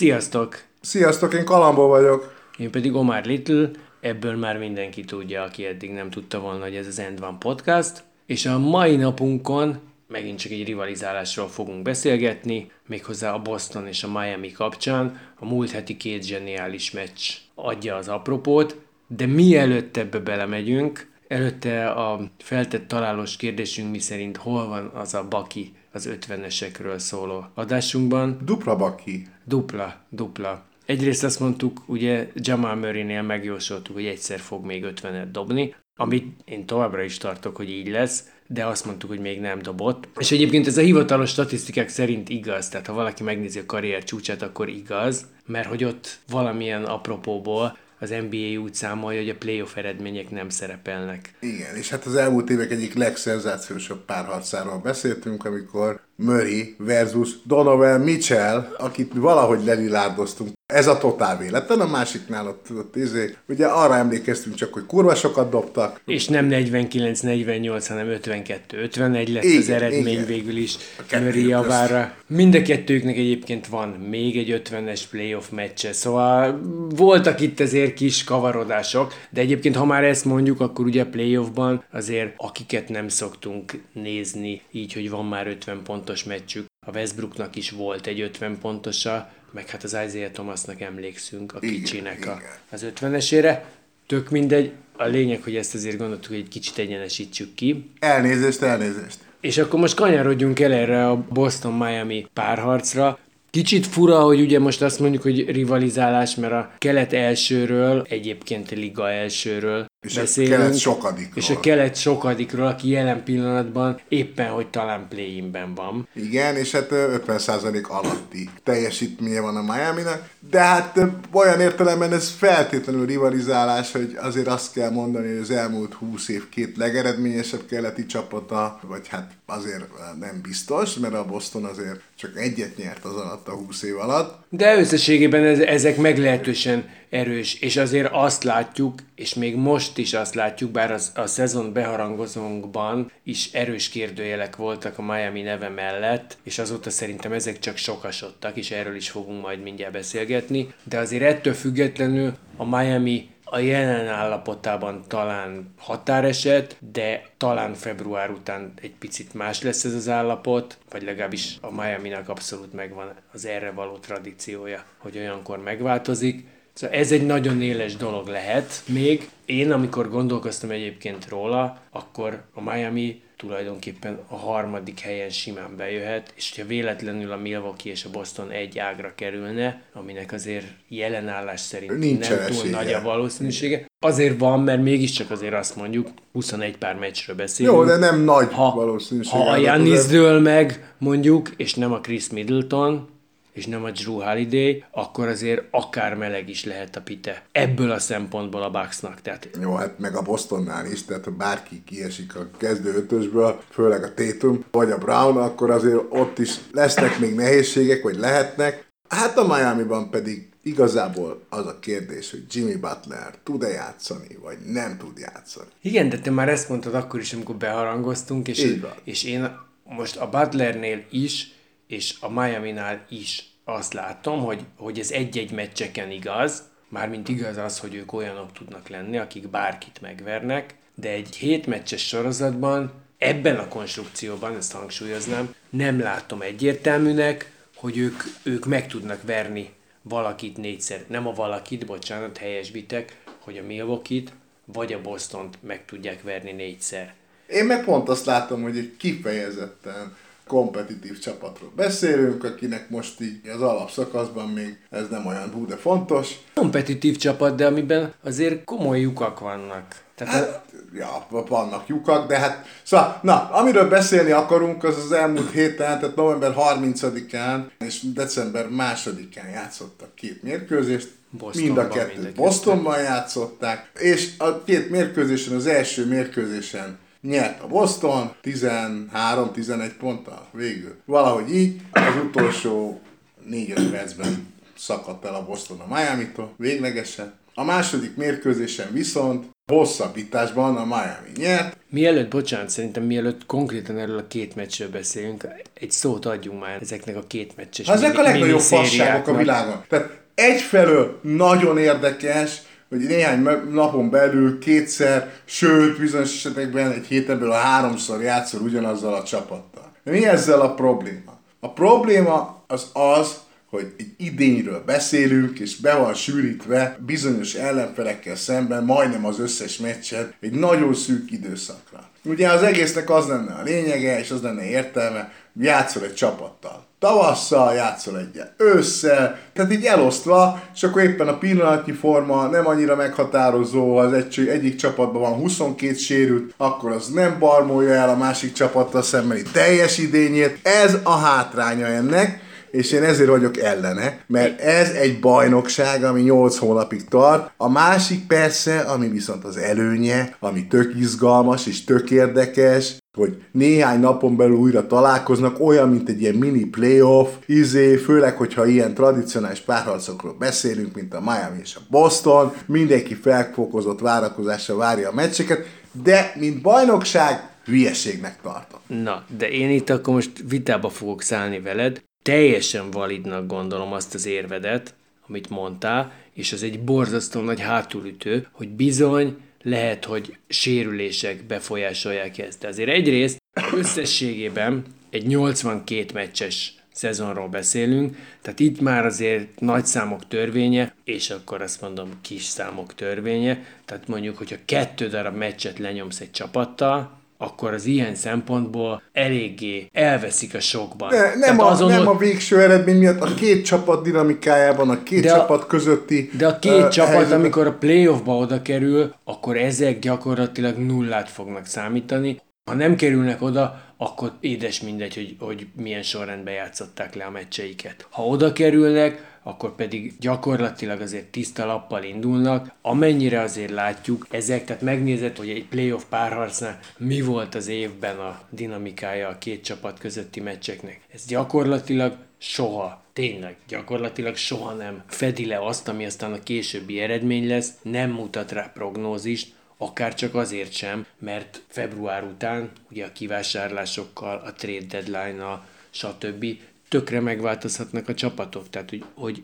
Sziasztok! Sziasztok, én Kalambó vagyok. Én pedig Omar Little, ebből már mindenki tudja, aki eddig nem tudta volna, hogy ez az End Van Podcast, és a mai napunkon megint csak egy rivalizálásról fogunk beszélgetni, méghozzá a Boston és a Miami kapcsán. A múlt heti két zseniális meccs adja az apropót, de mielőtt ebbe belemegyünk, előtte a feltett találós kérdésünk mi szerint hol van az a Baki az 50-esekről szóló adásunkban. Dupla baki. Dupla, dupla. Egyrészt azt mondtuk, ugye Jamal Murray-nél megjósoltuk, hogy egyszer fog még 50-et dobni, amit én továbbra is tartok, hogy így lesz, de azt mondtuk, hogy még nem dobott. És egyébként ez a hivatalos statisztikák szerint igaz, tehát ha valaki megnézi a karrier csúcsát, akkor igaz, mert hogy ott valamilyen apropóból az NBA úgy számolja, hogy a playoff eredmények nem szerepelnek. Igen, és hát az elmúlt évek egyik legszenzációsabb párharcáról beszéltünk, amikor Murray versus Donovan Mitchell, akit valahogy lelilárdoztunk. Ez a totál véletlen, a másiknál ott, ott izé, ugye arra emlékeztünk csak, hogy kurva sokat dobtak. És nem 49-48, hanem 52-51 lett Igen, az eredmény igen. végül is közt. javára. Mind a kettőknek egyébként van még egy 50-es playoff meccse, szóval voltak itt azért kis kavarodások, de egyébként ha már ezt mondjuk, akkor ugye playoffban azért akiket nem szoktunk nézni, így, hogy van már 50 pontos meccsük, a Westbrooknak is volt egy 50 pontosa, meg hát az Isaiah Thomasnak emlékszünk, a Igen, kicsinek a, az 50-esére. Tök mindegy, a lényeg, hogy ezt azért gondoltuk, hogy egy kicsit egyenesítsük ki. Elnézést, elnézést. És akkor most kanyarodjunk el erre a Boston-Miami párharcra. Kicsit fura, hogy ugye most azt mondjuk, hogy rivalizálás, mert a kelet elsőről, egyébként liga elsőről És a kelet sokadikról. És a kelet sokadikról, aki jelen pillanatban éppen, hogy talán play-inben van. Igen, és hát ö, 50% alatti teljesítménye van a Miami-nak, de hát olyan értelemben ez feltétlenül rivalizálás, hogy azért azt kell mondani, hogy az elmúlt 20 év két legeredményesebb keleti csapata, vagy hát azért nem biztos, mert a Boston azért csak egyet nyert az alatt a 20 év alatt. De összességében ez, ezek meglehetősen erős, és azért azt látjuk, és még most is azt látjuk, bár az, a szezon beharangozónkban is erős kérdőjelek voltak a Miami neve mellett, és azóta szerintem ezek csak sokasodtak, és erről is fogunk majd mindjárt beszélgetni, de azért ettől függetlenül a Miami a jelen állapotában talán határeset, de talán február után egy picit más lesz ez az állapot, vagy legalábbis a Miami-nak abszolút megvan az erre való tradíciója, hogy olyankor megváltozik. Szóval ez egy nagyon éles dolog lehet. Még én, amikor gondolkoztam egyébként róla, akkor a Miami tulajdonképpen a harmadik helyen simán bejöhet, és hogyha véletlenül a Milwaukee és a Boston egy ágra kerülne, aminek azért jelenállás szerint Nincs nem túl esélye. nagy a valószínűsége. Azért van, mert mégiscsak azért azt mondjuk, 21 pár meccsről beszélünk. Jó, de nem nagy ha, valószínűség. ha a Giannis dől meg, mondjuk, és nem a Chris Middleton, és nem a Drew Holiday, akkor azért akár meleg is lehet a pite. Ebből a szempontból a Bucksnak. Tehát Jó, hát meg a Bostonnál is, tehát ha bárki kiesik a kezdő ötösből, főleg a Tatum vagy a Brown, akkor azért ott is lesznek még nehézségek, vagy lehetnek. Hát a Miami-ban pedig igazából az a kérdés, hogy Jimmy Butler tud-e játszani, vagy nem tud játszani. Igen, de te már ezt mondtad akkor is, amikor beharangoztunk, és, és én most a Butlernél is, és a Miami-nál is azt látom, hogy, hogy ez egy-egy meccseken igaz, mármint igaz az, hogy ők olyanok tudnak lenni, akik bárkit megvernek, de egy hét meccses sorozatban, ebben a konstrukcióban, ezt hangsúlyoznám, nem látom egyértelműnek, hogy ők, ők meg tudnak verni valakit négyszer. Nem a valakit, bocsánat, helyesbitek, hogy a Milwaukee-t vagy a Bostont meg tudják verni négyszer. Én meg pont azt látom, hogy egy kifejezetten kompetitív csapatról beszélünk, akinek most így az alapszakaszban még ez nem olyan hú, de fontos. Kompetitív csapat, de amiben azért komoly lyukak vannak. Tehát Hát, ja, vannak lyukak, de hát... Szóval, na, amiről beszélni akarunk, az az elmúlt héten, tehát november 30-án és december 2-án játszottak két mérkőzést. mind a Bostonban kettőt mind a kettő. Bostonban játszották, és a két mérkőzésen, az első mérkőzésen nyert a Boston 13-11 ponttal végül. Valahogy így, az utolsó 4 percben szakadt el a Boston a Miami-tól, véglegesen. A második mérkőzésen viszont hosszabbításban a Miami nyert, Mielőtt, bocsánat, szerintem mielőtt konkrétan erről a két meccsről beszélünk, egy szót adjunk már ezeknek a két meccses ezek a legnagyobb fasságok a világon. Tehát egyfelől nagyon érdekes, hogy néhány napon belül kétszer, sőt, bizonyos esetekben egy héten belül háromszor játszol ugyanazzal a csapattal. Mi ezzel a probléma? A probléma az az, hogy egy idényről beszélünk, és be van sűrítve bizonyos ellenfelekkel szemben majdnem az összes meccset egy nagyon szűk időszakra. Ugye az egésznek az lenne a lényege, és az lenne értelme, játszol egy csapattal. Tavasszal, játszol egyet ősszel, tehát így elosztva, és akkor éppen a pillanatnyi forma nem annyira meghatározó, az egy, egyik csapatban van 22 sérült, akkor az nem barmolja el a másik csapattal szembeni teljes idényét. Ez a hátránya ennek, és én ezért vagyok ellene, mert ez egy bajnokság, ami 8 hónapig tart. A másik persze, ami viszont az előnye, ami tök izgalmas és tök érdekes, hogy néhány napon belül újra találkoznak, olyan, mint egy ilyen mini playoff, izé, főleg, hogyha ilyen tradicionális párharcokról beszélünk, mint a Miami és a Boston, mindenki felfokozott várakozással várja a meccseket, de mint bajnokság hülyeségnek tartom. Na, de én itt akkor most vitába fogok szállni veled. Teljesen validnak gondolom azt az érvedet, amit mondtál, és az egy borzasztó nagy hátulütő, hogy bizony lehet, hogy sérülések befolyásolják ezt. De azért egyrészt összességében egy 82 meccses szezonról beszélünk, tehát itt már azért nagy számok törvénye, és akkor azt mondom kis számok törvénye, tehát mondjuk, hogyha kettő darab meccset lenyomsz egy csapattal, akkor az ilyen szempontból eléggé elveszik a sokban. De nem, a, azon, nem a végső eredmény miatt, a két csapat dinamikájában, a két De a- csapat közötti De a két uh, csapat, helyzetben- amikor a playoffba oda kerül, akkor ezek gyakorlatilag nullát fognak számítani. Ha nem kerülnek oda, akkor édes mindegy, hogy, hogy milyen sorrendben játszották le a meccseiket. Ha oda kerülnek, akkor pedig gyakorlatilag azért tiszta lappal indulnak, amennyire azért látjuk ezek, tehát megnézed, hogy egy playoff párharcnál mi volt az évben a dinamikája a két csapat közötti meccseknek. Ez gyakorlatilag soha, tényleg, gyakorlatilag soha nem fedi le azt, ami aztán a későbbi eredmény lesz, nem mutat rá prognózist, akár csak azért sem, mert február után, ugye a kivásárlásokkal, a trade deadline-a, stb. Tökre megváltozhatnak a csapatok. Tehát, hogy, hogy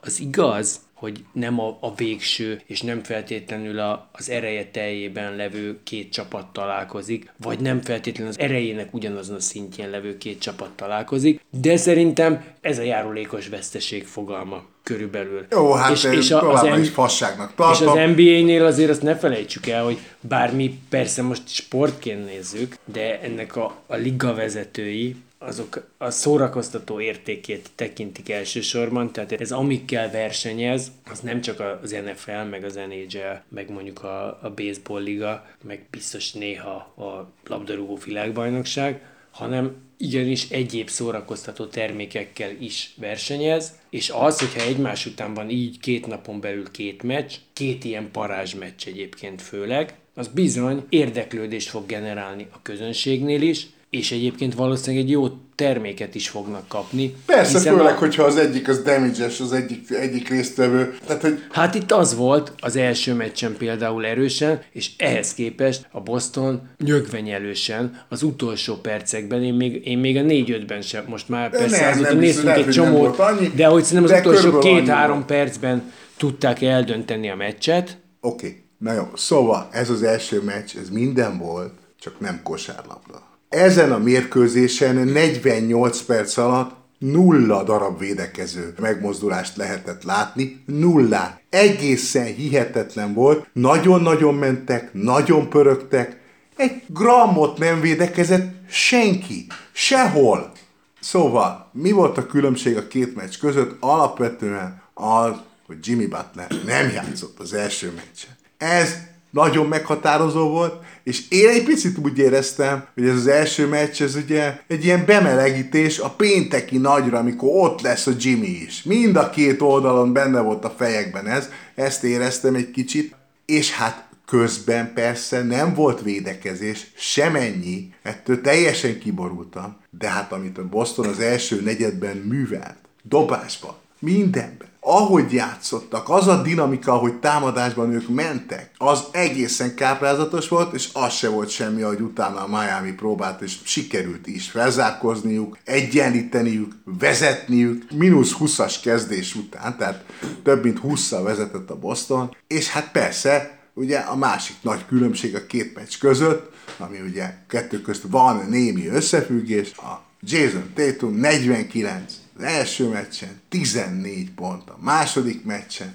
az igaz, hogy nem a, a végső, és nem feltétlenül a, az ereje teljében levő két csapat találkozik, vagy nem feltétlenül az erejének ugyanazon a szintjén levő két csapat találkozik, de szerintem ez a járulékos veszteség fogalma körülbelül. Jó, hát és, és a, M- is fasságnak és tartom. az NBA-nél azért azt ne felejtsük el, hogy bár mi persze most sportként nézzük, de ennek a, a liga vezetői azok a szórakoztató értékét tekintik elsősorban, tehát ez amikkel versenyez, az nem csak az NFL, meg az NHL, meg mondjuk a, a baseball liga, meg biztos néha a labdarúgó világbajnokság, hanem igenis egyéb szórakoztató termékekkel is versenyez, és az, hogyha egymás után van így két napon belül két meccs, két ilyen parázs meccs egyébként főleg, az bizony érdeklődést fog generálni a közönségnél is, és egyébként valószínűleg egy jó terméket is fognak kapni. Persze, főleg, a- hogyha az egyik az damage az egyik, egyik résztvevő. Tehát, hogy Hát itt az volt az első meccsen például erősen, és ehhez képest a Boston nyögvenyelősen az utolsó percekben, én még, én még a 4-5-ben sem, most már persze nem, azóta nem néztünk lehet, egy csomót, annyi, de hogy szerintem az utolsó két-három percben tudták eldönteni a meccset, Oké, okay. na jó. Szóval ez az első meccs, ez minden volt, csak nem kosárlabda. Ezen a mérkőzésen 48 perc alatt nulla darab védekező megmozdulást lehetett látni, nullá. Egészen hihetetlen volt, nagyon-nagyon mentek, nagyon pörögtek, egy grammot nem védekezett senki. Sehol. Szóval, mi volt a különbség a két meccs között? Alapvetően az, hogy Jimmy Butler nem játszott az első meccsen. Ez nagyon meghatározó volt, és én egy picit úgy éreztem, hogy ez az első meccs, ez ugye egy ilyen bemelegítés a pénteki nagyra, amikor ott lesz a Jimmy is. Mind a két oldalon benne volt a fejekben ez, ezt éreztem egy kicsit, és hát közben persze nem volt védekezés, semennyi, ettől teljesen kiborultam, de hát amit a Boston az első negyedben művelt, dobásban, mindenben, ahogy játszottak, az a dinamika, hogy támadásban ők mentek, az egészen káprázatos volt, és az se volt semmi, hogy utána a Miami próbált, és sikerült is felzárkozniuk, egyenlíteniük, vezetniük, mínusz 20-as kezdés után, tehát több mint 20 vezetett a Boston, és hát persze, ugye a másik nagy különbség a két meccs között, ami ugye kettő közt van némi összefüggés, a Jason Tatum 49 az első meccsen 14 pont, a második meccsen.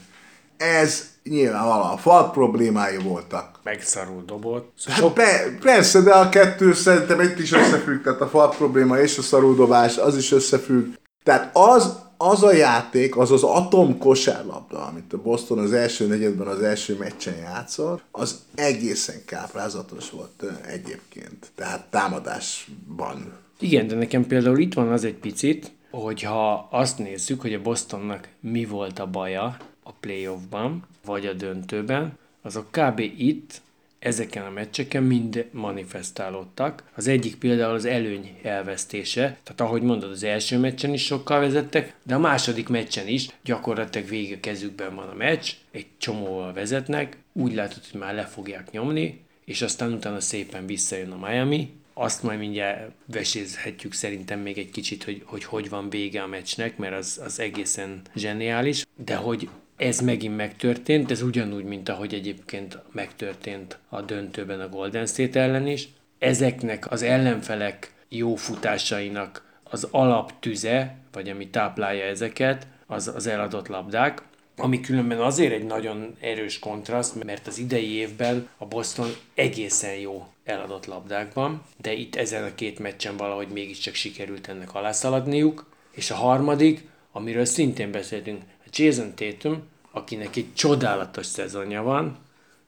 Ez nyilvánvalóan a fal problémái voltak. Megszarul dobott. Szóval hát be, persze, de a kettő szerintem itt is összefügg, tehát a fal probléma és a szaruldobás, az is összefügg. Tehát az, az a játék, az az atom kosárlabda, amit a Boston az első negyedben, az első meccsen játszott, az egészen káprázatos volt egyébként. Tehát támadásban. Igen, de nekem például itt van az egy picit, hogyha azt nézzük, hogy a Bostonnak mi volt a baja a playoffban, vagy a döntőben, azok kb. itt, ezeken a meccseken mind manifestálódtak. Az egyik például az előny elvesztése, tehát ahogy mondod, az első meccsen is sokkal vezettek, de a második meccsen is gyakorlatilag végig a kezükben van a meccs, egy csomóval vezetnek, úgy látod, hogy már le fogják nyomni, és aztán utána szépen visszajön a Miami, azt majd mindjárt vesézhetjük szerintem még egy kicsit, hogy hogy, hogy van vége a meccsnek, mert az, az egészen zseniális, de hogy ez megint megtörtént, ez ugyanúgy, mint ahogy egyébként megtörtént a döntőben a Golden State ellen is. Ezeknek az ellenfelek jó futásainak az alaptüze, vagy ami táplálja ezeket, az az eladott labdák, ami különben azért egy nagyon erős kontraszt, mert az idei évben a Boston egészen jó eladott labdákban, de itt ezen a két meccsen valahogy mégiscsak sikerült ennek alászaladniuk. És a harmadik, amiről szintén beszéltünk, a Jason Tatum, akinek egy csodálatos szezonja van,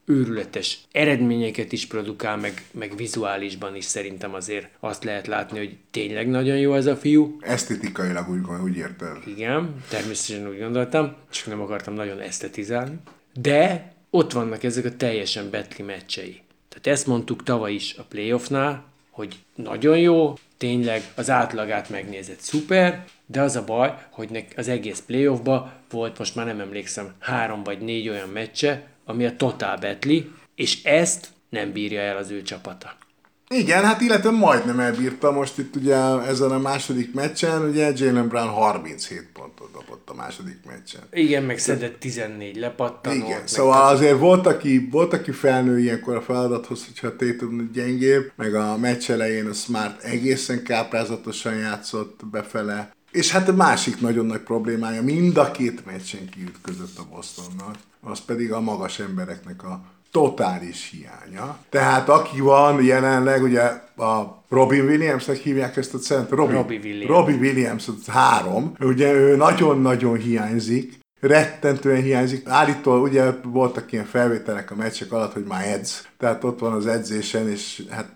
őrületes eredményeket is produkál, meg, meg vizuálisban is szerintem azért azt lehet látni, hogy tényleg nagyon jó ez a fiú. Esztetikailag úgy, úgy érted. Igen, természetesen úgy gondoltam, csak nem akartam nagyon esztetizálni. De ott vannak ezek a teljesen betli meccsei. Tehát ezt mondtuk tavaly is a playoffnál, hogy nagyon jó, tényleg az átlagát megnézett szuper, de az a baj, hogy az egész playoffba volt, most már nem emlékszem, három vagy négy olyan meccse, ami a totál betli, és ezt nem bírja el az ő csapata. Igen, hát illetve majdnem elbírta most itt ugye ezen a második meccsen, ugye Jalen Brown 37 pontot dobott a második meccsen. Igen, meg szedett 14 lepattanót. Igen, szóval azért volt aki, volt, aki felnő ilyenkor a feladathoz, hogyha Tatum gyengébb, meg a meccs elején a Smart egészen káprázatosan játszott befele, és hát a másik nagyon nagy problémája mind a két meccsen kiütközött a Bostonnak, az pedig a magas embereknek a totális hiánya. Tehát aki van jelenleg, ugye a Robin Williamsnek hívják ezt a cent, Robin, Robbie Williams. Robbie Williams három, ugye ő nagyon-nagyon hiányzik, rettentően hiányzik. Állítól ugye voltak ilyen felvételek a meccsek alatt, hogy már edz, tehát ott van az edzésen, és hát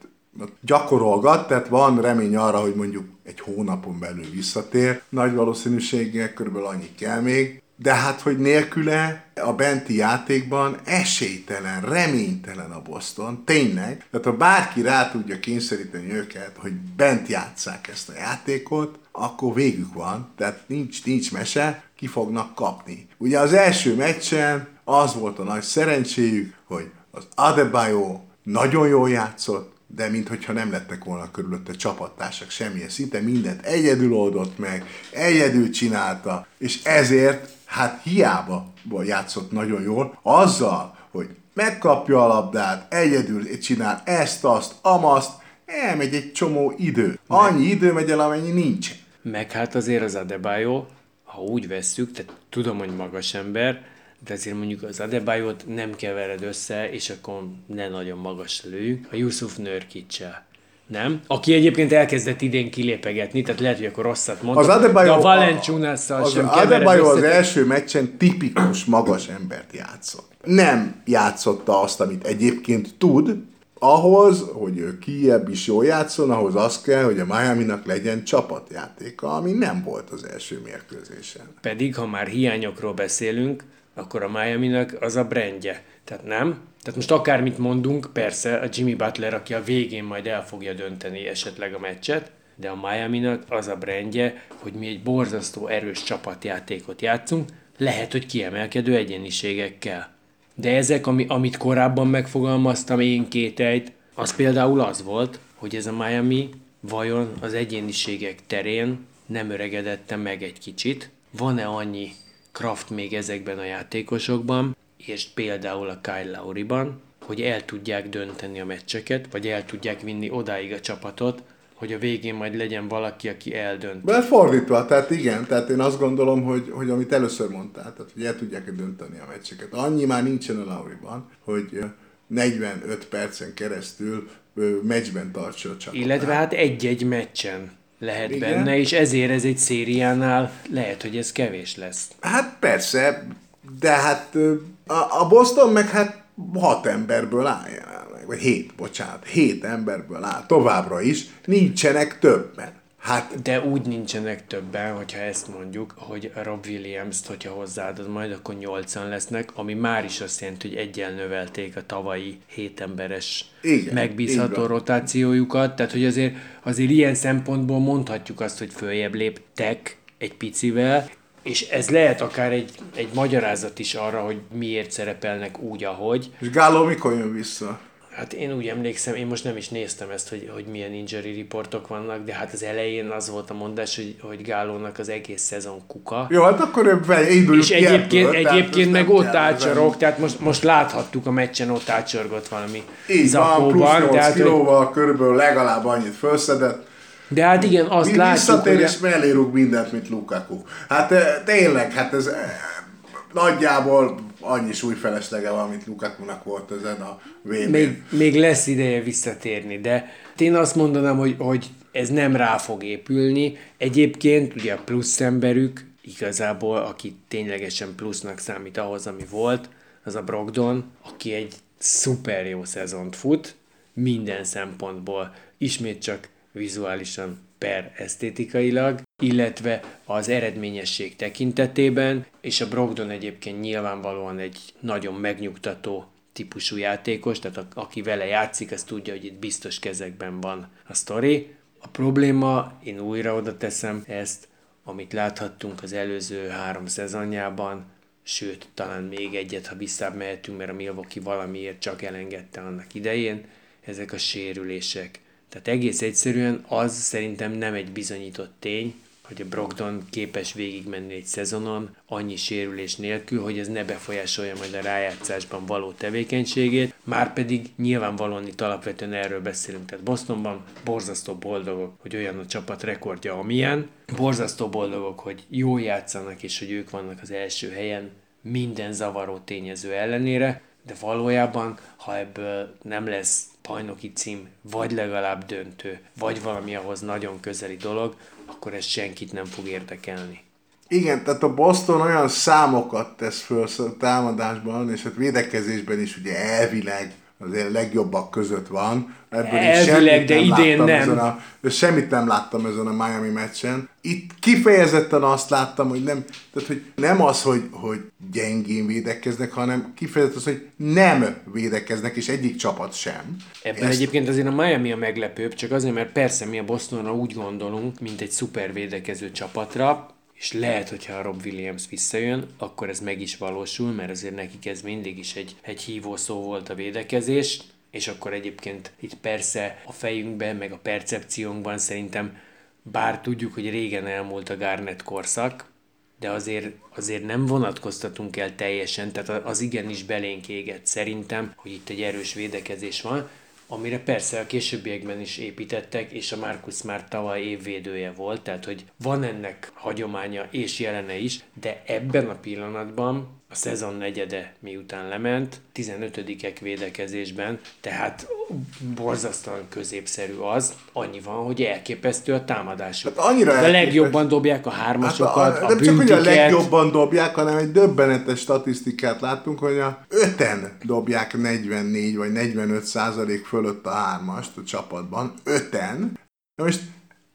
gyakorolgat, tehát van remény arra, hogy mondjuk egy hónapon belül visszatér. Nagy valószínűséggel körülbelül annyi kell még, de hát, hogy nélküle a benti játékban esélytelen, reménytelen a Boston, tényleg. Tehát ha bárki rá tudja kényszeríteni őket, hogy bent játsszák ezt a játékot, akkor végük van, tehát nincs, nincs mese, ki fognak kapni. Ugye az első meccsen az volt a nagy szerencséjük, hogy az Adebayo nagyon jól játszott, de mintha nem lettek volna körülötte csapattársak semmilyen szinte, mindent egyedül oldott meg, egyedül csinálta, és ezért hát hiába játszott nagyon jól, azzal, hogy megkapja a labdát, egyedül csinál ezt, azt, amaszt, elmegy egy csomó idő. Annyi idő megy el, amennyi nincs. Meg hát azért az Adebayo, ha úgy vesszük, tehát tudom, hogy magas ember, de azért mondjuk az Adebayot nem kevered össze, és akkor ne nagyon magas lőjük. A Yusuf Nörkicsel nem? Aki egyébként elkezdett idén kilépegetni, tehát lehet, hogy akkor rosszat mondtam, Az Adebayo, de a Valenciunasszal az sem Adebayo az első meccsen tipikus magas embert játszott. Nem játszotta azt, amit egyébként tud, ahhoz, hogy ő kiebb is jól játszon, ahhoz az kell, hogy a Miami-nak legyen csapatjátéka, ami nem volt az első mérkőzésen. Pedig, ha már hiányokról beszélünk, akkor a miami az a brandje. Tehát nem? Tehát most akármit mondunk, persze a Jimmy Butler, aki a végén majd el fogja dönteni esetleg a meccset, de a miami az a brandje, hogy mi egy borzasztó erős csapatjátékot játszunk, lehet, hogy kiemelkedő egyeniségekkel. De ezek, ami, amit korábban megfogalmaztam én kételyt, az például az volt, hogy ez a Miami vajon az egyéniségek terén nem öregedette meg egy kicsit, van-e annyi kraft még ezekben a játékosokban, és például a Kyle Lowry-ban, hogy el tudják dönteni a meccseket, vagy el tudják vinni odáig a csapatot, hogy a végén majd legyen valaki, aki eldönt. De fordítva, tehát igen, tehát én azt gondolom, hogy, hogy amit először mondtál, tehát hogy el tudják dönteni a meccseket. Annyi már nincsen a Lauriban, hogy ö, 45 percen keresztül meccsben tartsa a csapat. Illetve hát egy-egy meccsen lehet Igen. benne, és ezért ez egy szériánál lehet, hogy ez kevés lesz. Hát persze, de hát a, a Boston meg hát hat emberből áll jelenleg, vagy hét, bocsánat, hét emberből áll továbbra is, nincsenek többen. Hát De úgy nincsenek többen, hogyha ezt mondjuk, hogy Rob Williams-t, hogyha hozzáadod majd, akkor nyolcan lesznek, ami már is azt jelenti, hogy egyen növelték a tavalyi hétemberes Igen, megbízható rotációjukat, tehát hogy azért, azért ilyen szempontból mondhatjuk azt, hogy följebb léptek egy picivel, és ez lehet akár egy, egy magyarázat is arra, hogy miért szerepelnek úgy, ahogy. és Gáló mikor jön vissza? Hát én úgy emlékszem, én most nem is néztem ezt, hogy, hogy milyen injury reportok vannak, de hát az elején az volt a mondás, hogy, hogy Gálónak az egész szezon kuka. Jó, hát akkor induljunk És egyébként, tehát egyébként meg ott ácsorog, tehát most, most láthattuk a meccsen, ott ácsorgott valami Így van, plusz zakóban. 8 De hát, hogy, kilóval körülbelül legalább annyit felszedett. De hát igen, azt Mi látjuk, visszatér hogy és mellé rúg mindent, mint Lukaku. Hát eh, tényleg, hát ez eh, nagyjából annyi súlyfeleslege van, mint Lukakunak volt ezen a vb még, még lesz ideje visszatérni, de én azt mondanám, hogy, hogy ez nem rá fog épülni. Egyébként ugye a plusz emberük igazából, aki ténylegesen plusznak számít ahhoz, ami volt, az a Brogdon, aki egy szuper jó szezont fut, minden szempontból, ismét csak vizuálisan per esztétikailag, illetve az eredményesség tekintetében, és a Brogdon egyébként nyilvánvalóan egy nagyon megnyugtató típusú játékos, tehát a, aki vele játszik, az tudja, hogy itt biztos kezekben van a sztori. A probléma, én újra oda teszem ezt, amit láthattunk az előző három szezonjában, sőt, talán még egyet, ha visszább mehetünk, mert a Milwaukee valamiért csak elengedte annak idején, ezek a sérülések. Tehát egész egyszerűen az szerintem nem egy bizonyított tény, hogy a Brogdon képes végigmenni egy szezonon annyi sérülés nélkül, hogy ez ne befolyásolja majd a rájátszásban való tevékenységét, már pedig nyilvánvalóan itt alapvetően erről beszélünk. Tehát Bostonban borzasztó boldogok, hogy olyan a csapat rekordja, amilyen, borzasztó boldogok, hogy jól játszanak, és hogy ők vannak az első helyen minden zavaró tényező ellenére, de valójában, ha ebből nem lesz bajnoki cím, vagy legalább döntő, vagy valami ahhoz nagyon közeli dolog, akkor ez senkit nem fog érdekelni. Igen, tehát a Boston olyan számokat tesz föl támadásban, és hát védekezésben is ugye elvileg azért a legjobbak között van. Ebből Elvileg, semmit de idén nem. Ezen a, semmit nem láttam ezen a Miami meccsen. Itt kifejezetten azt láttam, hogy nem, tehát, hogy nem az, hogy, hogy gyengén védekeznek, hanem kifejezetten az, hogy nem védekeznek, és egyik csapat sem. Ebben Ezt... egyébként azért a Miami a meglepőbb, csak azért, mert persze mi a Bostonra úgy gondolunk, mint egy szuper védekező csapatra, és lehet, hogyha a Rob Williams visszajön, akkor ez meg is valósul, mert azért nekik ez mindig is egy, egy hívó szó volt a védekezés, és akkor egyébként itt persze a fejünkben, meg a percepciónkban szerintem, bár tudjuk, hogy régen elmúlt a Garnett korszak, de azért, azért nem vonatkoztatunk el teljesen, tehát az igenis belénk égett szerintem, hogy itt egy erős védekezés van, amire persze a későbbiekben is építettek, és a Marcus már tavaly évvédője volt, tehát hogy van ennek hagyománya és jelene is, de ebben a pillanatban a szezon negyede miután lement, 15-ek védekezésben, tehát borzasztóan középszerű az, annyi van, hogy elképesztő a támadásuk. Hát annyira elképesztő. legjobban dobják a hármasokat, Hát a, nem csak, hogy a büntiket. legjobban dobják, hanem egy döbbenetes statisztikát láttunk, hogy a öten dobják 44 vagy 45 százalék fölött a hármast a csapatban. Öten. Na most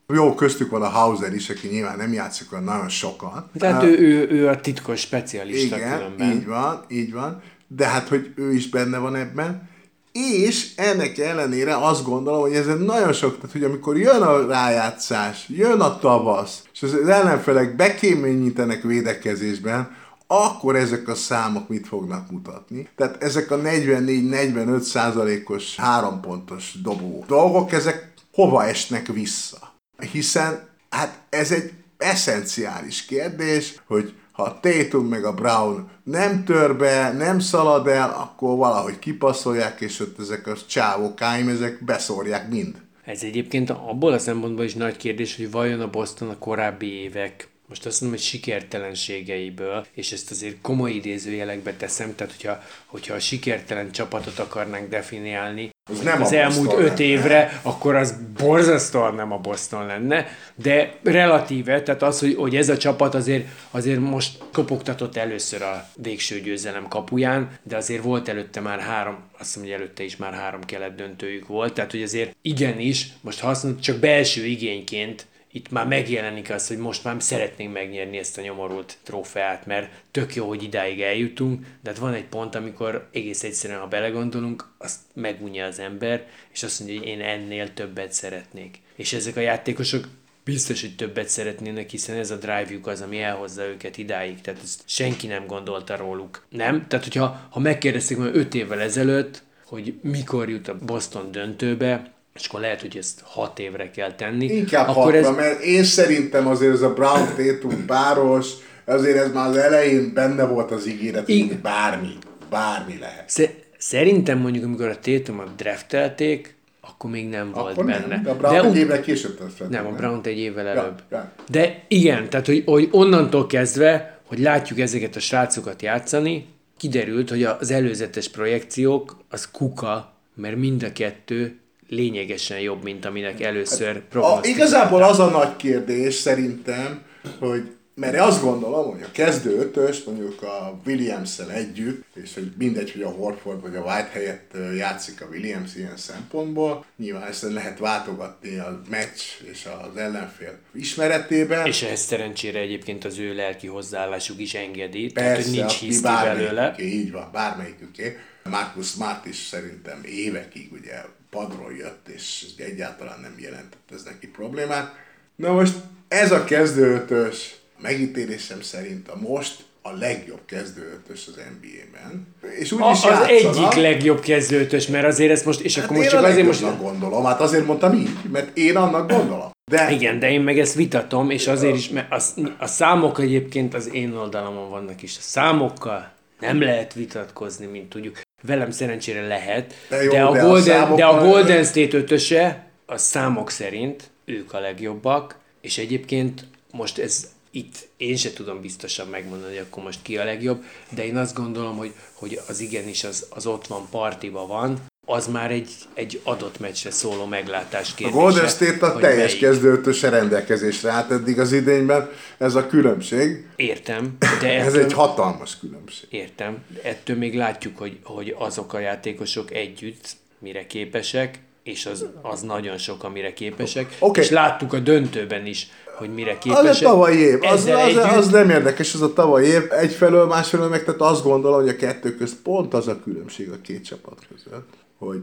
jó, köztük van a Hauser is, aki nyilván nem játszik olyan nagyon sokan. Tehát ő, ő, ő a titkos specialista Igen, különben. így van, így van. De hát, hogy ő is benne van ebben. És ennek ellenére azt gondolom, hogy ez egy nagyon sok, tehát hogy amikor jön a rájátszás, jön a tavasz, és az ellenfelek bekéményítenek védekezésben, akkor ezek a számok mit fognak mutatni. Tehát ezek a 44-45 százalékos hárompontos dobó dolgok, ezek hova esnek vissza? Hiszen hát ez egy eszenciális kérdés, hogy ha a Tatum meg a Brown nem tör be, nem szalad el, akkor valahogy kipasszolják, és ott ezek a csávókáim, ezek beszórják mind. Ez egyébként abból a szempontból is nagy kérdés, hogy vajon a Boston a korábbi évek most azt mondom, hogy sikertelenségeiből, és ezt azért komoly idézőjelekbe teszem, tehát hogyha, hogyha a sikertelen csapatot akarnánk definiálni, Az nem az elmúlt Boston öt lenne. évre, akkor az borzasztóan nem a Boston lenne, de relatíve, tehát az, hogy, hogy ez a csapat azért, azért most kopogtatott először a végső győzelem kapuján, de azért volt előtte már három, azt hiszem, hogy előtte is már három kelet döntőjük volt, tehát hogy azért igenis, most ha azt mondod, csak belső igényként itt már megjelenik az, hogy most már szeretnénk megnyerni ezt a nyomorult trófeát, mert tök jó, hogy idáig eljutunk, de hát van egy pont, amikor egész egyszerűen, ha belegondolunk, azt megunja az ember, és azt mondja, hogy én ennél többet szeretnék. És ezek a játékosok biztos, hogy többet szeretnének, hiszen ez a drive-juk az, ami elhozza őket idáig. Tehát ezt senki nem gondolta róluk. Nem? Tehát, hogyha ha megkérdezték már 5 évvel ezelőtt, hogy mikor jut a Boston döntőbe, és akkor lehet, hogy ezt hat évre kell tenni. Inkább akkor hatra, ez, mert én szerintem azért ez a Brown Tatum páros, azért ez már az elején benne volt az ígéret, Igen. hogy bármi, bármi lehet. sze- szerintem mondjuk, amikor a Tatumot draftelték, akkor még nem volt Akkor benne. nem, de a Brown de egy évvel később tett Nem, a Brown egy évvel előbb. ja. De igen, tehát hogy, hogy onnantól kezdve, hogy látjuk ezeket a srácokat játszani, kiderült, hogy az előzetes projekciók az kuka, mert mind a kettő lényegesen jobb, mint aminek először A, igazából az a nagy kérdés szerintem, hogy mert azt gondolom, hogy a kezdő ötös, mondjuk a williams együtt, és hogy mindegy, hogy a Horford vagy a White helyett játszik a Williams ilyen szempontból, nyilván ezt lehet váltogatni a meccs és az ellenfél ismeretében. És ehhez szerencsére egyébként az ő lelki hozzáállásuk is engedi, tehát hogy Persze, nincs hiszti belőle. így van, bármelyiküké. Marcus Smart is szerintem évekig ugye padról jött, és egyáltalán nem jelentett ez neki problémát. Na most ez a kezdőötös megítélésem szerint a most a legjobb kezdőötös az NBA-ben. És úgy A, is az egyik legjobb kezdőtös, mert azért ezt most, és Hát akkor most csak azért most... gondolom, hát azért mondtam így, mert én annak gondolom. De Igen, de én meg ezt vitatom, és azért is, mert a, a számok egyébként az én oldalamon vannak is. A számokkal nem lehet vitatkozni, mint tudjuk. Velem szerencsére lehet, De jó, de, a de a Golden, számokkal- de a Golden State ötöse, a számok szerint ők a legjobbak, és egyébként most ez itt én se tudom biztosan megmondani, hogy akkor most ki a legjobb, de én azt gondolom, hogy, hogy az igenis az, az ott van, partiba van, az már egy, egy adott meccsre szóló meglátás a kérdése. Golden State a teljes melyik. kezdőötöse rendelkezésre állt eddig az idényben, ez a különbség. Értem, de Ez ettől, egy hatalmas különbség. értem, ettől még látjuk, hogy, hogy azok a játékosok együtt mire képesek, és az, az nagyon sok, amire képesek, Oké. és láttuk a döntőben is, hogy mire Az képesek. a tavalyi év, az, az, együtt, az nem érdekes, az a tavalyi év. Egyfelől, másfelől meg tehát azt gondolom, hogy a kettő közt pont az a különbség a két csapat között, hogy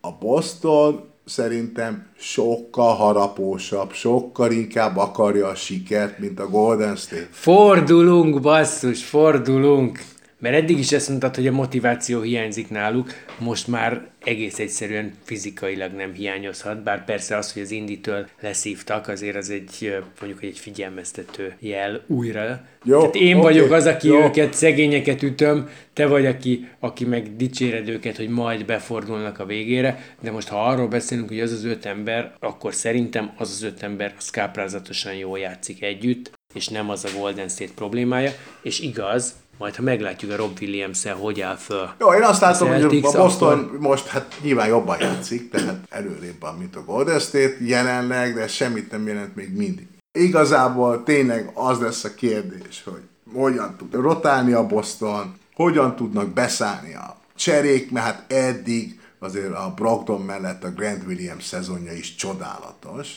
a Boston szerintem sokkal harapósabb, sokkal inkább akarja a sikert, mint a Golden State. Fordulunk, basszus, fordulunk. Mert eddig is ezt mondtad, hogy a motiváció hiányzik náluk, most már egész egyszerűen fizikailag nem hiányozhat, bár persze az, hogy az Inditől leszívtak, azért az egy mondjuk egy figyelmeztető jel újra. Jó, Tehát én okay, vagyok az, aki jó. őket, szegényeket ütöm, te vagy, aki, aki meg dicséred őket, hogy majd befordulnak a végére, de most ha arról beszélünk, hogy az az öt ember, akkor szerintem az az öt ember az káprázatosan jól játszik együtt, és nem az a Golden State problémája, és igaz, majd ha meglátjuk a Rob williams hogy áll föl. Jó, én azt látom, hogy a Boston akkor... most hát nyilván jobban játszik, tehát előrébb van, mint a Golden State jelenleg, de semmit nem jelent még mindig. Igazából tényleg az lesz a kérdés, hogy hogyan tud rotálni a Boston, hogyan tudnak beszállni a cserék, mert hát eddig azért a Brogdon mellett a Grant Williams szezonja is csodálatos.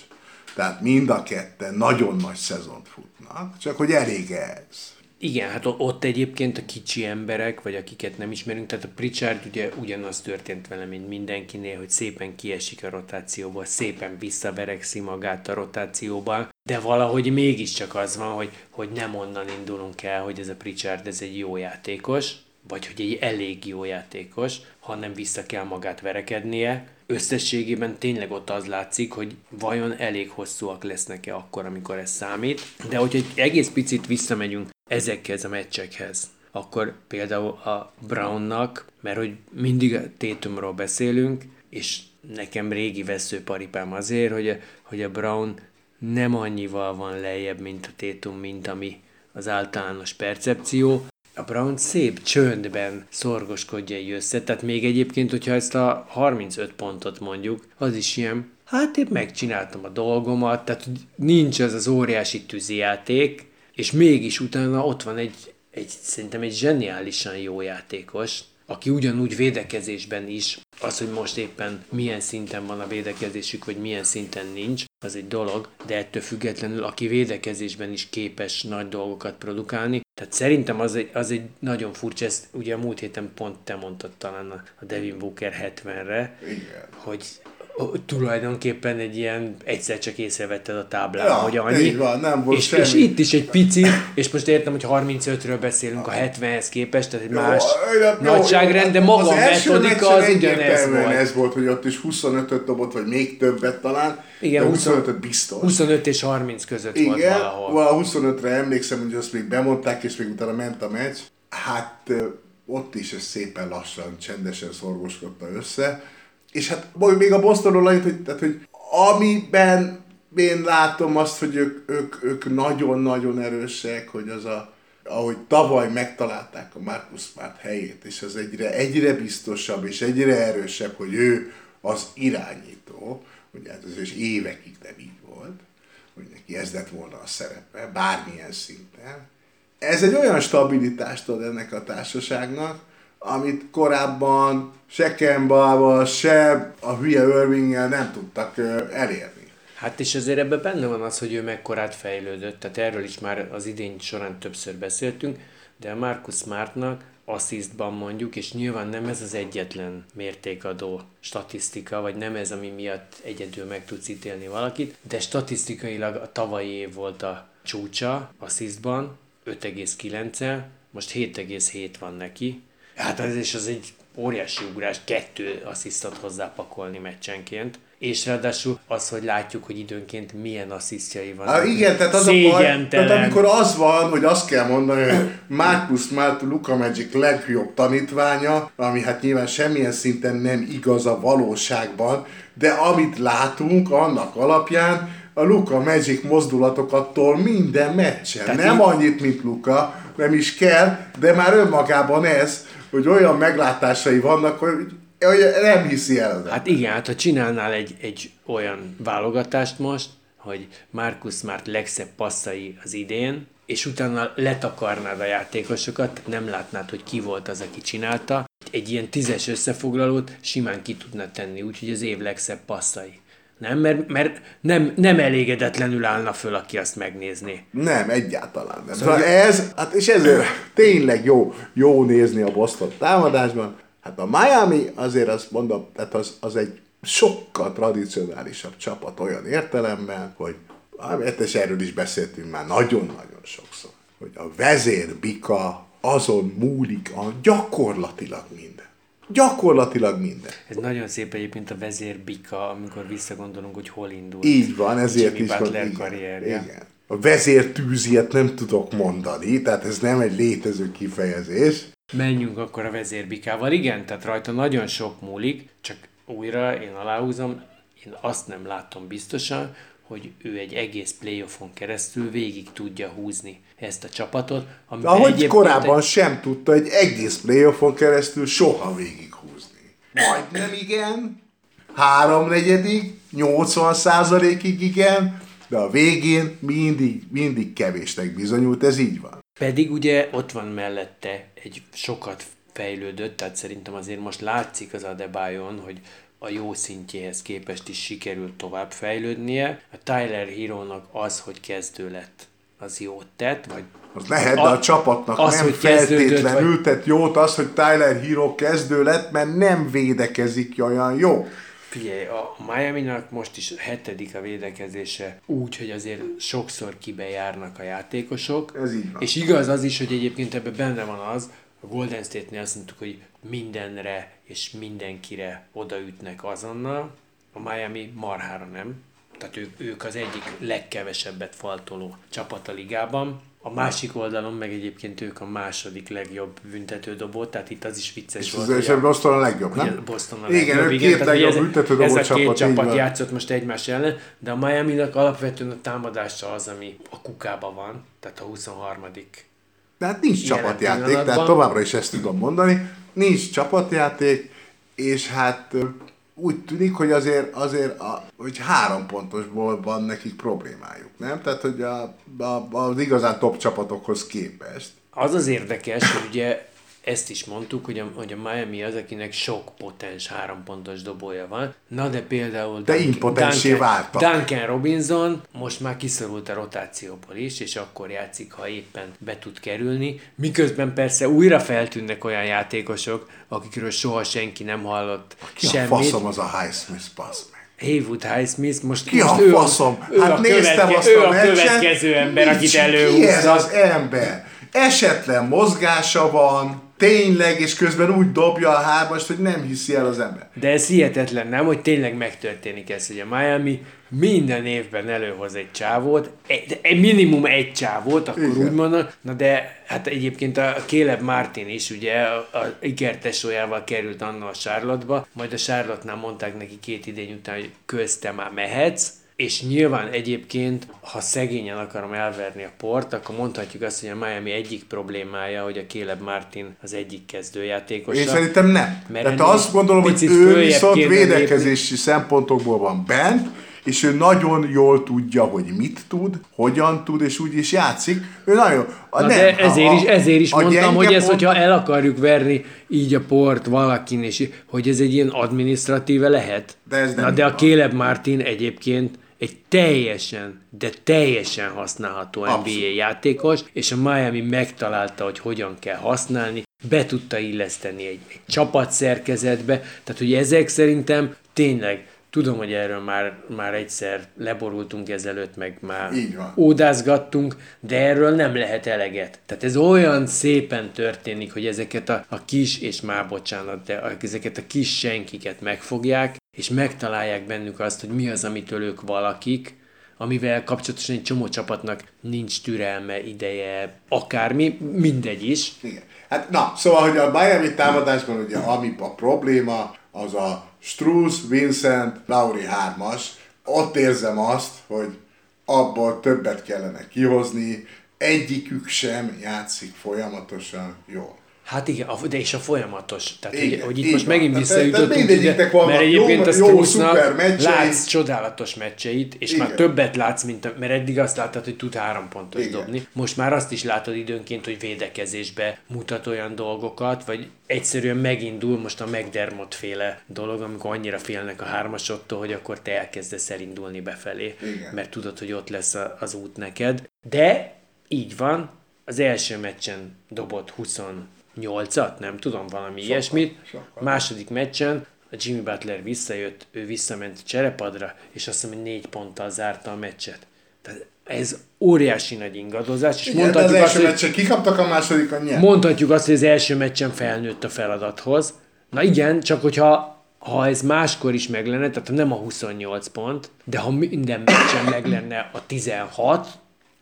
Tehát mind a ketten nagyon nagy szezont futnak, csak hogy elég ez. Igen, hát ott egyébként a kicsi emberek, vagy akiket nem ismerünk, tehát a Pritchard ugye ugyanaz történt vele, mint mindenkinél, hogy szépen kiesik a rotációból, szépen visszaverekszi magát a rotációban, de valahogy mégiscsak az van, hogy, hogy nem onnan indulunk el, hogy ez a Pritchard ez egy jó játékos, vagy hogy egy elég jó játékos, hanem vissza kell magát verekednie. Összességében tényleg ott az látszik, hogy vajon elég hosszúak lesznek-e akkor, amikor ez számít. De hogyha egy egész picit visszamegyünk ezekhez a meccsekhez, akkor például a Brownnak, mert hogy mindig a Tétumról beszélünk, és nekem régi veszőparipám azért, hogy a, hogy a Brown nem annyival van lejjebb, mint a Tétum, mint ami az általános percepció, a Brown szép csöndben szorgoskodja egy össze, tehát még egyébként, hogyha ezt a 35 pontot mondjuk, az is ilyen, hát én megcsináltam a dolgomat, tehát nincs az az óriási tűzijáték, és mégis utána ott van egy, egy szerintem egy zseniálisan jó játékos, aki ugyanúgy védekezésben is, az, hogy most éppen milyen szinten van a védekezésük, vagy milyen szinten nincs, az egy dolog, de ettől függetlenül, aki védekezésben is képes nagy dolgokat produkálni, tehát szerintem az egy, az egy nagyon furcsa, ezt ugye a múlt héten pont te mondtad talán a Devin Booker 70-re, Igen. hogy tulajdonképpen egy ilyen, egyszer csak észrevetted a táblán, ja, hogy annyi. van, nem volt és, semmi. és itt is egy pici, és most értem, hogy 35-ről beszélünk a 70-hez képest, tehát egy jó, más jó, nagyságrend, de maga a metodika az ugyanez volt. ez volt, hogy ott is 25-öt dobott, vagy még többet talán, Igen, 25-öt biztos. 25 és 30 között Igen, volt valahol. Igen, 25-re emlékszem, hogy azt még bemondták, és még utána ment a meccs. Hát ott is ez szépen lassan, csendesen szorgoskodta össze és hát még a Bostonról annyit, hogy, tehát, hogy amiben én látom azt, hogy ők, ők, ők nagyon-nagyon erősek, hogy az a, ahogy tavaly megtalálták a Marcus Smart helyét, és az egyre, egyre biztosabb és egyre erősebb, hogy ő az irányító, ugye hát ez is évekig nem így volt, hogy neki ez lett volna a szerepe, bármilyen szinten. Ez egy olyan stabilitást ad ennek a társaságnak, amit korábban se Kembával, se a hülye irving nem tudtak elérni. Hát és azért ebben benne van az, hogy ő mekkorát fejlődött, tehát erről is már az idény során többször beszéltünk, de Marcus Smartnak asszisztban mondjuk, és nyilván nem ez az egyetlen mértékadó statisztika, vagy nem ez, ami miatt egyedül meg tudsz ítélni valakit, de statisztikailag a tavalyi év volt a csúcsa asszisztban, 5,9-el, most 7,7 van neki, Hát ez is az egy óriási ugrás, kettő asszisztot hozzápakolni meccsenként. És ráadásul az, hogy látjuk, hogy időnként milyen asszisztjai vannak. Hát igen, tehát az a baj, tehát amikor az van, hogy azt kell mondani, hogy Marcus Smart Luka Magic legjobb tanítványa, ami hát nyilván semmilyen szinten nem igaz a valóságban, de amit látunk annak alapján, a Luka Magic mozdulatokattól minden meccsen. Tehát nem így... annyit, mint Luka, nem is kell, de már önmagában ez, hogy olyan meglátásai vannak, hogy, hogy nem hiszi el. Hát igen, hát ha csinálnál egy, egy olyan válogatást most, hogy Marcus Smart legszebb passzai az idén, és utána letakarnád a játékosokat, nem látnád, hogy ki volt az, aki csinálta. Egy ilyen tízes összefoglalót simán ki tudna tenni, úgyhogy az év legszebb passzai. Nem, mert, mert nem, nem elégedetlenül állna föl, aki azt megnézni. Nem, egyáltalán nem. Szóval ez, hát és ezért tényleg jó, jó nézni a Boston támadásban. Hát a Miami azért azt mondom, tehát az, az egy sokkal tradicionálisabb csapat olyan értelemben, hogy és erről is beszéltünk már nagyon-nagyon sokszor, hogy a vezér bika azon múlik a gyakorlatilag minden. Gyakorlatilag minden. Ez nagyon szép egyébként a vezér bika, amikor visszagondolunk, hogy hol indult. Így van, ezért Jimmy is van. Butler Igen, karrierje. igen. A vezértűz ilyet nem tudok mondani, tehát ez nem egy létező kifejezés. Menjünk akkor a vezérbikával. Igen, tehát rajta nagyon sok múlik, csak újra én aláhúzom, én azt nem látom biztosan, hogy ő egy egész playoffon keresztül végig tudja húzni ezt a csapatot. De ahogy korábban egy... sem tudta egy egész playoffon keresztül soha végighúzni. Majdnem igen, háromnegyedik, 80 százalékig igen, de a végén mindig, mindig kevésnek bizonyult, ez így van. Pedig ugye ott van mellette egy sokat fejlődött, tehát szerintem azért most látszik az Adebayon, hogy a jó szintjéhez képest is sikerült tovább fejlődnie. A Tyler hero az, hogy kezdő lett, az jót tett, vagy az lehet, de a, a csapatnak az, nem hogy feltétlenül vagy... tett jót az, hogy Tyler Hero kezdő lett, mert nem védekezik olyan jó. Figyelj, a Miami-nak most is hetedik a védekezése, úgy, hogy azért sokszor kibejárnak a játékosok. Ez így van. És igaz az is, hogy egyébként ebben benne van az, a Golden State-nél azt mondtuk, hogy mindenre és mindenkire odaütnek azonnal, a Miami marhára nem. Tehát ők, ők az egyik legkevesebbet faltoló csapat a ligában. A másik oldalon meg egyébként ők a második legjobb büntetődobó, tehát itt az is vicces és volt. És a Boston a legjobb, nem? Boston a igen, legjobb. Igen, két legjobb büntetődobó ez a csapat. két csapat játszott most egymás ellen, de a Miami-nak alapvetően a támadása az, ami a kukában van, tehát a 23 de hát nincs csapatjáték, tehát továbbra is ezt tudom mondani. Nincs csapatjáték, és hát úgy tűnik, hogy azért, azért a, hogy három pontosból van nekik problémájuk, nem? Tehát, hogy a, a, az igazán top csapatokhoz képest. Az az érdekes, hogy ugye ezt is mondtuk, hogy a, hogy a Miami az, akinek sok potens három pontos dobója van. Na de például de Duncan, Duncan, Duncan Robinson most már kiszorult a rotációból is, és akkor játszik, ha éppen be tud kerülni. Miközben persze újra feltűnnek olyan játékosok, akikről soha senki nem hallott Ki semmit. a faszom az a Highsmith, pasz meg. Haywood Highsmith, most, ki most a faszom? ő, hát a, néztem követke, azt ő a, a következő ember, akit előhúznak. Ki ez az ember? Esetlen mozgása van, tényleg, és közben úgy dobja a hármast, hogy nem hiszi el az ember. De ez hihetetlen, nem, hogy tényleg megtörténik ez, hogy a Miami minden évben előhoz egy csávót, egy, egy minimum egy csávót, akkor Igen. úgy mondom, na de hát egyébként a Caleb Martin is ugye a, a ikertesójával került annól a Charlotte-ba, majd a Charlotte-nál mondták neki két idény után, hogy közte már mehetsz, és nyilván egyébként, ha szegényen akarom elverni a port, akkor mondhatjuk azt, hogy a Miami egyik problémája, hogy a Caleb Martin az egyik kezdőjátékos. Én szerintem nem. Mert Tehát azt gondolom, hogy ő viszont védekezési lépni. szempontokból van bent, és ő nagyon jól tudja, hogy mit tud, hogyan tud, és úgy is játszik. Ő nagyon... Na nem, de ezért a, is, ezért is mondtam, hogy ezt, pont... hogyha el akarjuk verni így a port valakin, és hogy ez egy ilyen adminisztratíve lehet. De ez nem Na, de a Caleb Martin egyébként egy teljesen, de teljesen használható Abszolút. NBA játékos, és a Miami megtalálta, hogy hogyan kell használni, be tudta illeszteni egy, egy csapatszerkezetbe, tehát hogy ezek szerintem tényleg Tudom, hogy erről már, már egyszer leborultunk ezelőtt, meg már ódázgattunk, de erről nem lehet eleget. Tehát ez olyan szépen történik, hogy ezeket a, a kis, és már bocsánat, de ezeket a kis senkiket megfogják, és megtalálják bennük azt, hogy mi az, amitől ők valakik, amivel kapcsolatosan egy csomó csapatnak nincs türelme, ideje, akármi, mindegy is. Igen. Hát na, szóval, hogy a Miami támadásban ugye ami a probléma, az a Struz, Vincent, Lauri hármas. Ott érzem azt, hogy abból többet kellene kihozni, egyikük sem játszik folyamatosan jól. Hát igen, de és a folyamatos. Tehát, igen, hogy, hogy itt most van. megint visszajutottunk, ide, mert egyébként jó, a Struznak látsz csodálatos meccseit, és igen. már többet látsz, mint, mert eddig azt láttad, hogy tud három pontos igen. dobni. Most már azt is látod időnként, hogy védekezésbe mutat olyan dolgokat, vagy egyszerűen megindul most a McDermott féle dolog, amikor annyira félnek a hármasottól, hogy akkor te elkezdesz elindulni befelé, igen. mert tudod, hogy ott lesz az út neked. De így van, az első meccsen dobott 20 nyolcat, nem tudom, valami sokkal, ilyesmit. Sokkal. Második meccsen a Jimmy Butler visszajött, ő visszament a cserepadra, és azt hiszem, hogy négy ponttal zárta a meccset. Tehát ez óriási nagy ingadozás, és Igen, az mondhatjuk azt, első hogy, meccsen kikaptak, a második a nyert. mondhatjuk azt, hogy az első meccsen felnőtt a feladathoz. Na igen, csak hogyha ha ez máskor is meg lenne, tehát nem a 28 pont, de ha minden meccsen meg lenne a 16,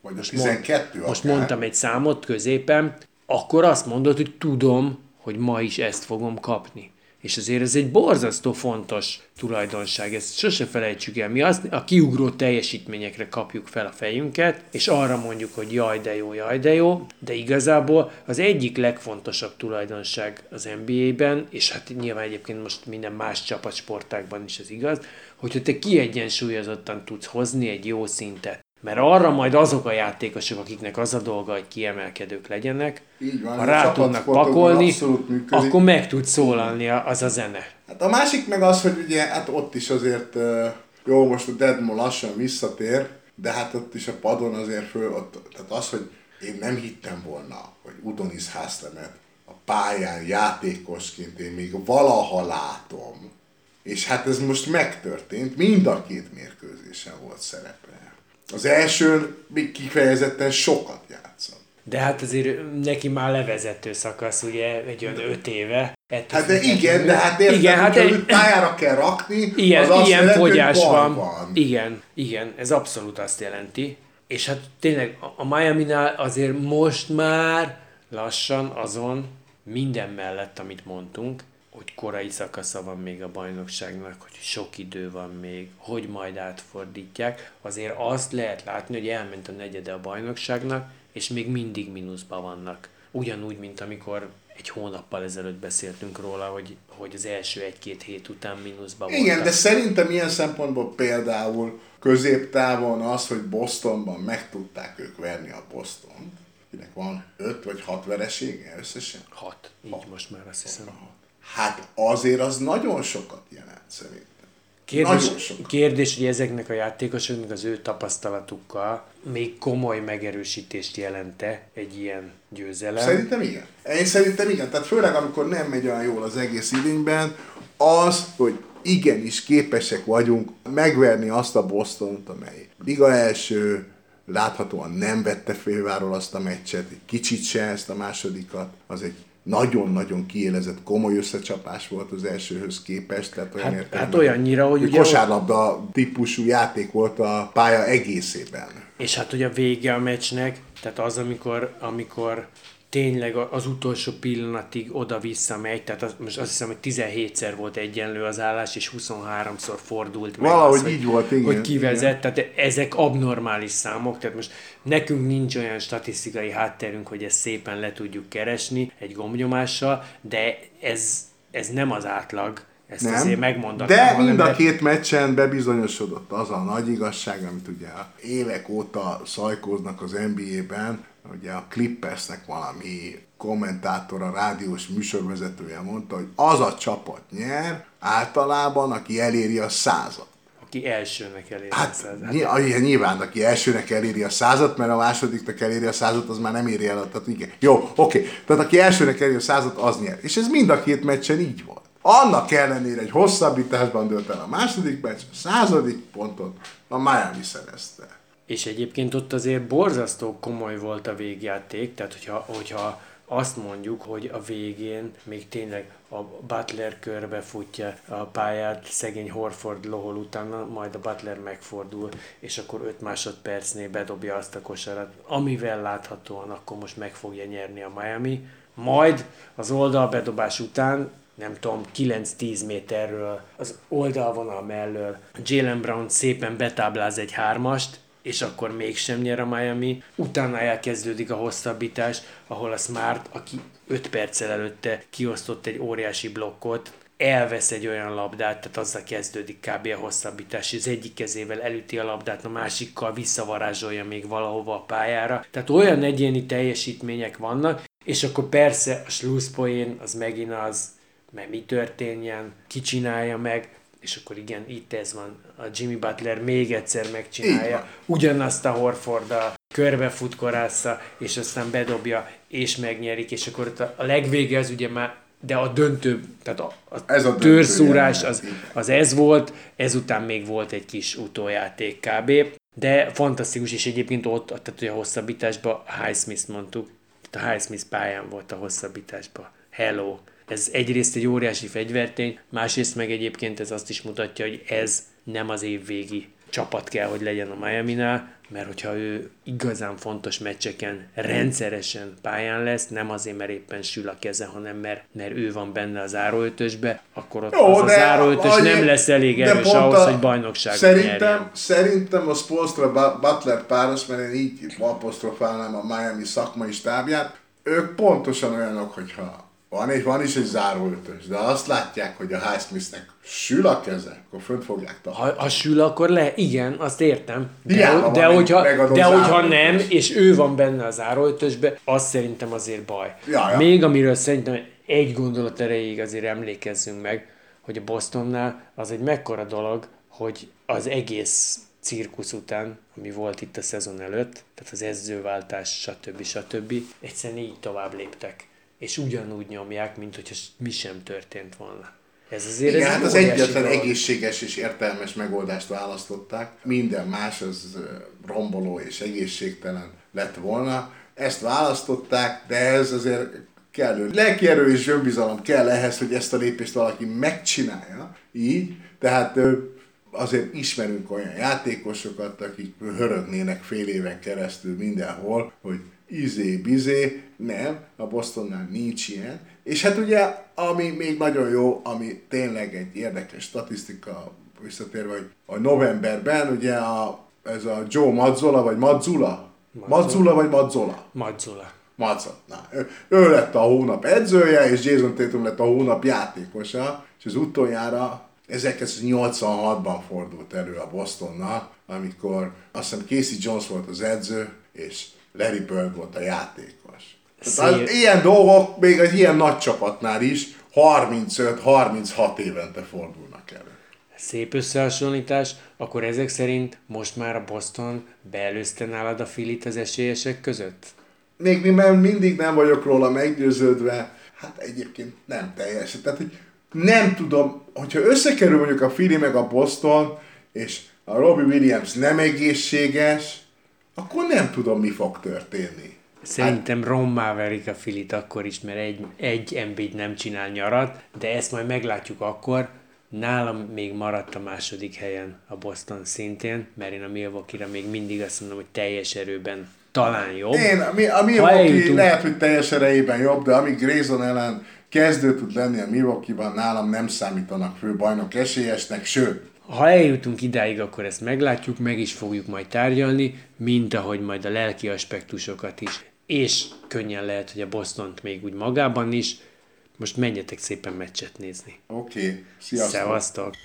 Vagy a mond- 12 most akár. mondtam egy számot középen, akkor azt mondod, hogy tudom, hogy ma is ezt fogom kapni. És azért ez egy borzasztó fontos tulajdonság, ezt sose felejtsük el. Mi azt, a kiugró teljesítményekre kapjuk fel a fejünket, és arra mondjuk, hogy jaj de jó, jaj de jó, de igazából az egyik legfontosabb tulajdonság az NBA-ben, és hát nyilván egyébként most minden más csapatsportákban is ez igaz, hogyha te kiegyensúlyozottan tudsz hozni egy jó szintet. Mert arra majd azok a játékosok, akiknek az a dolga, hogy kiemelkedők legyenek, Így van, ha rá tudnak pakolni, akkor meg tud szólalni az a zene. Hát a másik meg az, hogy ugye hát ott is azért, jó, most a Deadmo lassan visszatér, de hát ott is a padon azért föl, ott, tehát az, hogy én nem hittem volna, hogy Udonis Haszlemet a pályán játékosként én még valaha látom. És hát ez most megtörtént, mind a két mérkőzésen volt szerepe. Az elsőn még kifejezetten sokat játszott. De hát azért neki már levezető szakasz, ugye, egy olyan öt éve. Ettől Hát de igen, de hát érted, igen, hát egy- pályára kell rakni, ilyen, az azt ilyen jelenti, hogy fogyás baj van. van. Igen, igen, ez abszolút azt jelenti. És hát tényleg a- a Miami-nál azért most már lassan azon minden mellett, amit mondtunk, hogy korai szakasza van még a bajnokságnak, hogy sok idő van még, hogy majd átfordítják, azért azt lehet látni, hogy elment a negyede a bajnokságnak, és még mindig mínuszban vannak. Ugyanúgy, mint amikor egy hónappal ezelőtt beszéltünk róla, hogy, hogy az első egy-két hét után mínuszban voltak. Igen, de szerintem ilyen szempontból például középtávon az, hogy Bostonban meg tudták ők verni a Boston, kinek van öt vagy hat veresége összesen. Hat. Így most már azt hiszem. Hát azért az nagyon sokat jelent szerintem. Kérdés, Nagyon sokat. kérdés, hogy ezeknek a játékosoknak az ő tapasztalatukkal még komoly megerősítést jelente egy ilyen győzelem. Szerintem igen. Én szerintem igen. Tehát főleg amikor nem megy olyan jól az egész idényben, az, hogy igenis képesek vagyunk megverni azt a Bostont, amely liga első, láthatóan nem vette félváról azt a meccset, egy kicsit se ezt a másodikat, az egy nagyon-nagyon kiélezett, komoly összecsapás volt az elsőhöz képest. Tehát olyan Hát- értelemben, hát olyannyira, hogy ugye- kosárlabda típusú játék volt a pálya egészében. És hát ugye a vége a meccsnek, tehát az, amikor, amikor tényleg az utolsó pillanatig oda-vissza megy, tehát az, most azt hiszem, hogy 17-szer volt egyenlő az állás, és 23-szor fordult meg. Valahogy az, hogy, így volt, igen, Hogy kivezet, tehát ezek abnormális számok, tehát most nekünk nincs olyan statisztikai hátterünk, hogy ezt szépen le tudjuk keresni egy gombnyomással, de ez, ez nem az átlag, ezt Nem. azért megmondanám. De mind a két meccsen bebizonyosodott az a nagy igazság, amit ugye évek óta szajkoznak az NBA-ben, ugye a Clippersnek valami kommentátora, rádiós műsorvezetője mondta, hogy az a csapat nyer általában, aki eléri a százat. aki elsőnek eléri a Hát százat. ny- ah, nyilván, aki elsőnek eléri a százat, mert a másodiknak eléri a százat, az már nem éri el. Tehát igen. Jó, oké. Tehát aki elsőnek eléri a százat, az nyer. És ez mind a két meccsen így volt. Annak ellenére egy hosszabbításban dölt el a második meccs, a századik pontot a Miami szerezte. És egyébként ott azért borzasztó komoly volt a végjáték, tehát hogyha, hogyha azt mondjuk, hogy a végén még tényleg a Butler körbe futja a pályát, szegény Horford lohol utána, majd a Butler megfordul, és akkor 5 másodpercnél bedobja azt a kosarat, amivel láthatóan akkor most meg fogja nyerni a Miami. Majd az oldalbedobás után nem tudom, 9-10 méterről az oldalvonal mellől Jalen Brown szépen betábláz egy hármast, és akkor mégsem nyer a Miami. Utána elkezdődik a hosszabbítás, ahol a Smart, aki 5 perccel előtte kiosztott egy óriási blokkot, elvesz egy olyan labdát, tehát azzal kezdődik kb. a hosszabbítás, az egyik kezével elüti a labdát, a másikkal visszavarázsolja még valahova a pályára. Tehát olyan egyéni teljesítmények vannak, és akkor persze a slusszpoén az megint az, mert mi történjen, ki csinálja meg, és akkor igen, itt ez van, a Jimmy Butler még egyszer megcsinálja, ugyanazt a Horforddal, körbefut korásza, és aztán bedobja, és megnyerik, és akkor a, legvége az ugye már, de a döntő, tehát a, a, Ez a törszúrás az, az ez volt, ezután még volt egy kis utójáték kb. De fantasztikus, és egyébként ott, tehát hogy a hosszabbításban Highsmith mondtuk, tehát a Highsmith pályán volt a hosszabbításban. Hello! Ez egyrészt egy óriási fegyvertény, másrészt meg egyébként ez azt is mutatja, hogy ez nem az év végi csapat kell, hogy legyen a Miami-nál, mert hogyha ő igazán fontos meccseken rendszeresen pályán lesz, nem azért, mert éppen sül a keze, hanem mert, mert ő van benne az záróötösbe, akkor ott Jó, az a záróötös nem lesz elég erős ahhoz, a, hogy bajnokságot szerintem, nyerjen. Szerintem a Spolstra Butler páros, mert én így apostrofálnám a Miami szakmai stábját, ők pontosan olyanok, hogyha van, egy, van is egy záróötös, de azt látják, hogy a Highsmithnek sül a keze, akkor fönt fogják tartani. Ha, ha sül, akkor le, igen, azt értem. De, de, de, hogyha, de hogyha nem, és ő van benne a záróötösbe, az szerintem azért baj. Ja, ja. Még amiről szerintem egy gondolat erejéig azért emlékezzünk meg, hogy a Bostonnál az egy mekkora dolog, hogy az egész cirkusz után, ami volt itt a szezon előtt, tehát az edzőváltás, stb. stb. egyszerűen így tovább léptek és ugyanúgy nyomják, mint hogyha mi sem történt volna. Ez azért Igen, ez hát az egyetlen dolog. egészséges és értelmes megoldást választották. Minden más az romboló és egészségtelen lett volna. Ezt választották, de ez azért kellő lelkierő és önbizalom kell ehhez, hogy ezt a lépést valaki megcsinálja. Így, tehát azért ismerünk olyan játékosokat, akik hörögnének fél éven keresztül mindenhol, hogy izé-bizé, nem, a Bostonnál nincs ilyen. És hát ugye, ami még nagyon jó, ami tényleg egy érdekes statisztika, visszatérve, hogy a novemberben ugye a, ez a Joe Mazzola, vagy Mazzula? Mazzula vagy Mazzola? Mazzula. Mazzola. Na, ő, ő lett a hónap edzője, és Jason Tatum lett a hónap játékosa, és az utoljára 1986-ban fordult elő a Bostonnal, amikor azt hiszem Casey Jones volt az edző, és Larry Bird volt a játékos. Tehát az, ilyen dolgok még egy ilyen nagy csapatnál is 35-36 évente fordulnak elő. Szép összehasonlítás, akkor ezek szerint most már a Boston beelőzte nálad a Filit az esélyesek között? Még mindig nem vagyok róla meggyőződve, hát egyébként nem teljes. Tehát, hogy nem tudom, hogyha összekerül mondjuk a Philly meg a Boston, és a Robbie Williams nem egészséges, akkor nem tudom, mi fog történni. Szerintem rommá verik a Filit akkor is, mert egy, egy Embiid nem csinál nyarat, de ezt majd meglátjuk akkor. Nálam még maradt a második helyen a Boston szintén, mert én a Milwaukee-ra még mindig azt mondom, hogy teljes erőben talán jobb. Én, a, a Milwaukee eljutunk... lehet, hogy teljes erejében jobb, de amíg Grayson ellen kezdő tud lenni a Milwaukee-ban, nálam nem számítanak fő bajnok esélyesnek, sőt, ha eljutunk idáig, akkor ezt meglátjuk, meg is fogjuk majd tárgyalni, mint ahogy majd a lelki aspektusokat is. És könnyen lehet, hogy a boston még úgy magában is. Most menjetek szépen meccset nézni. Oké, okay. sziasztok! Szevasztok!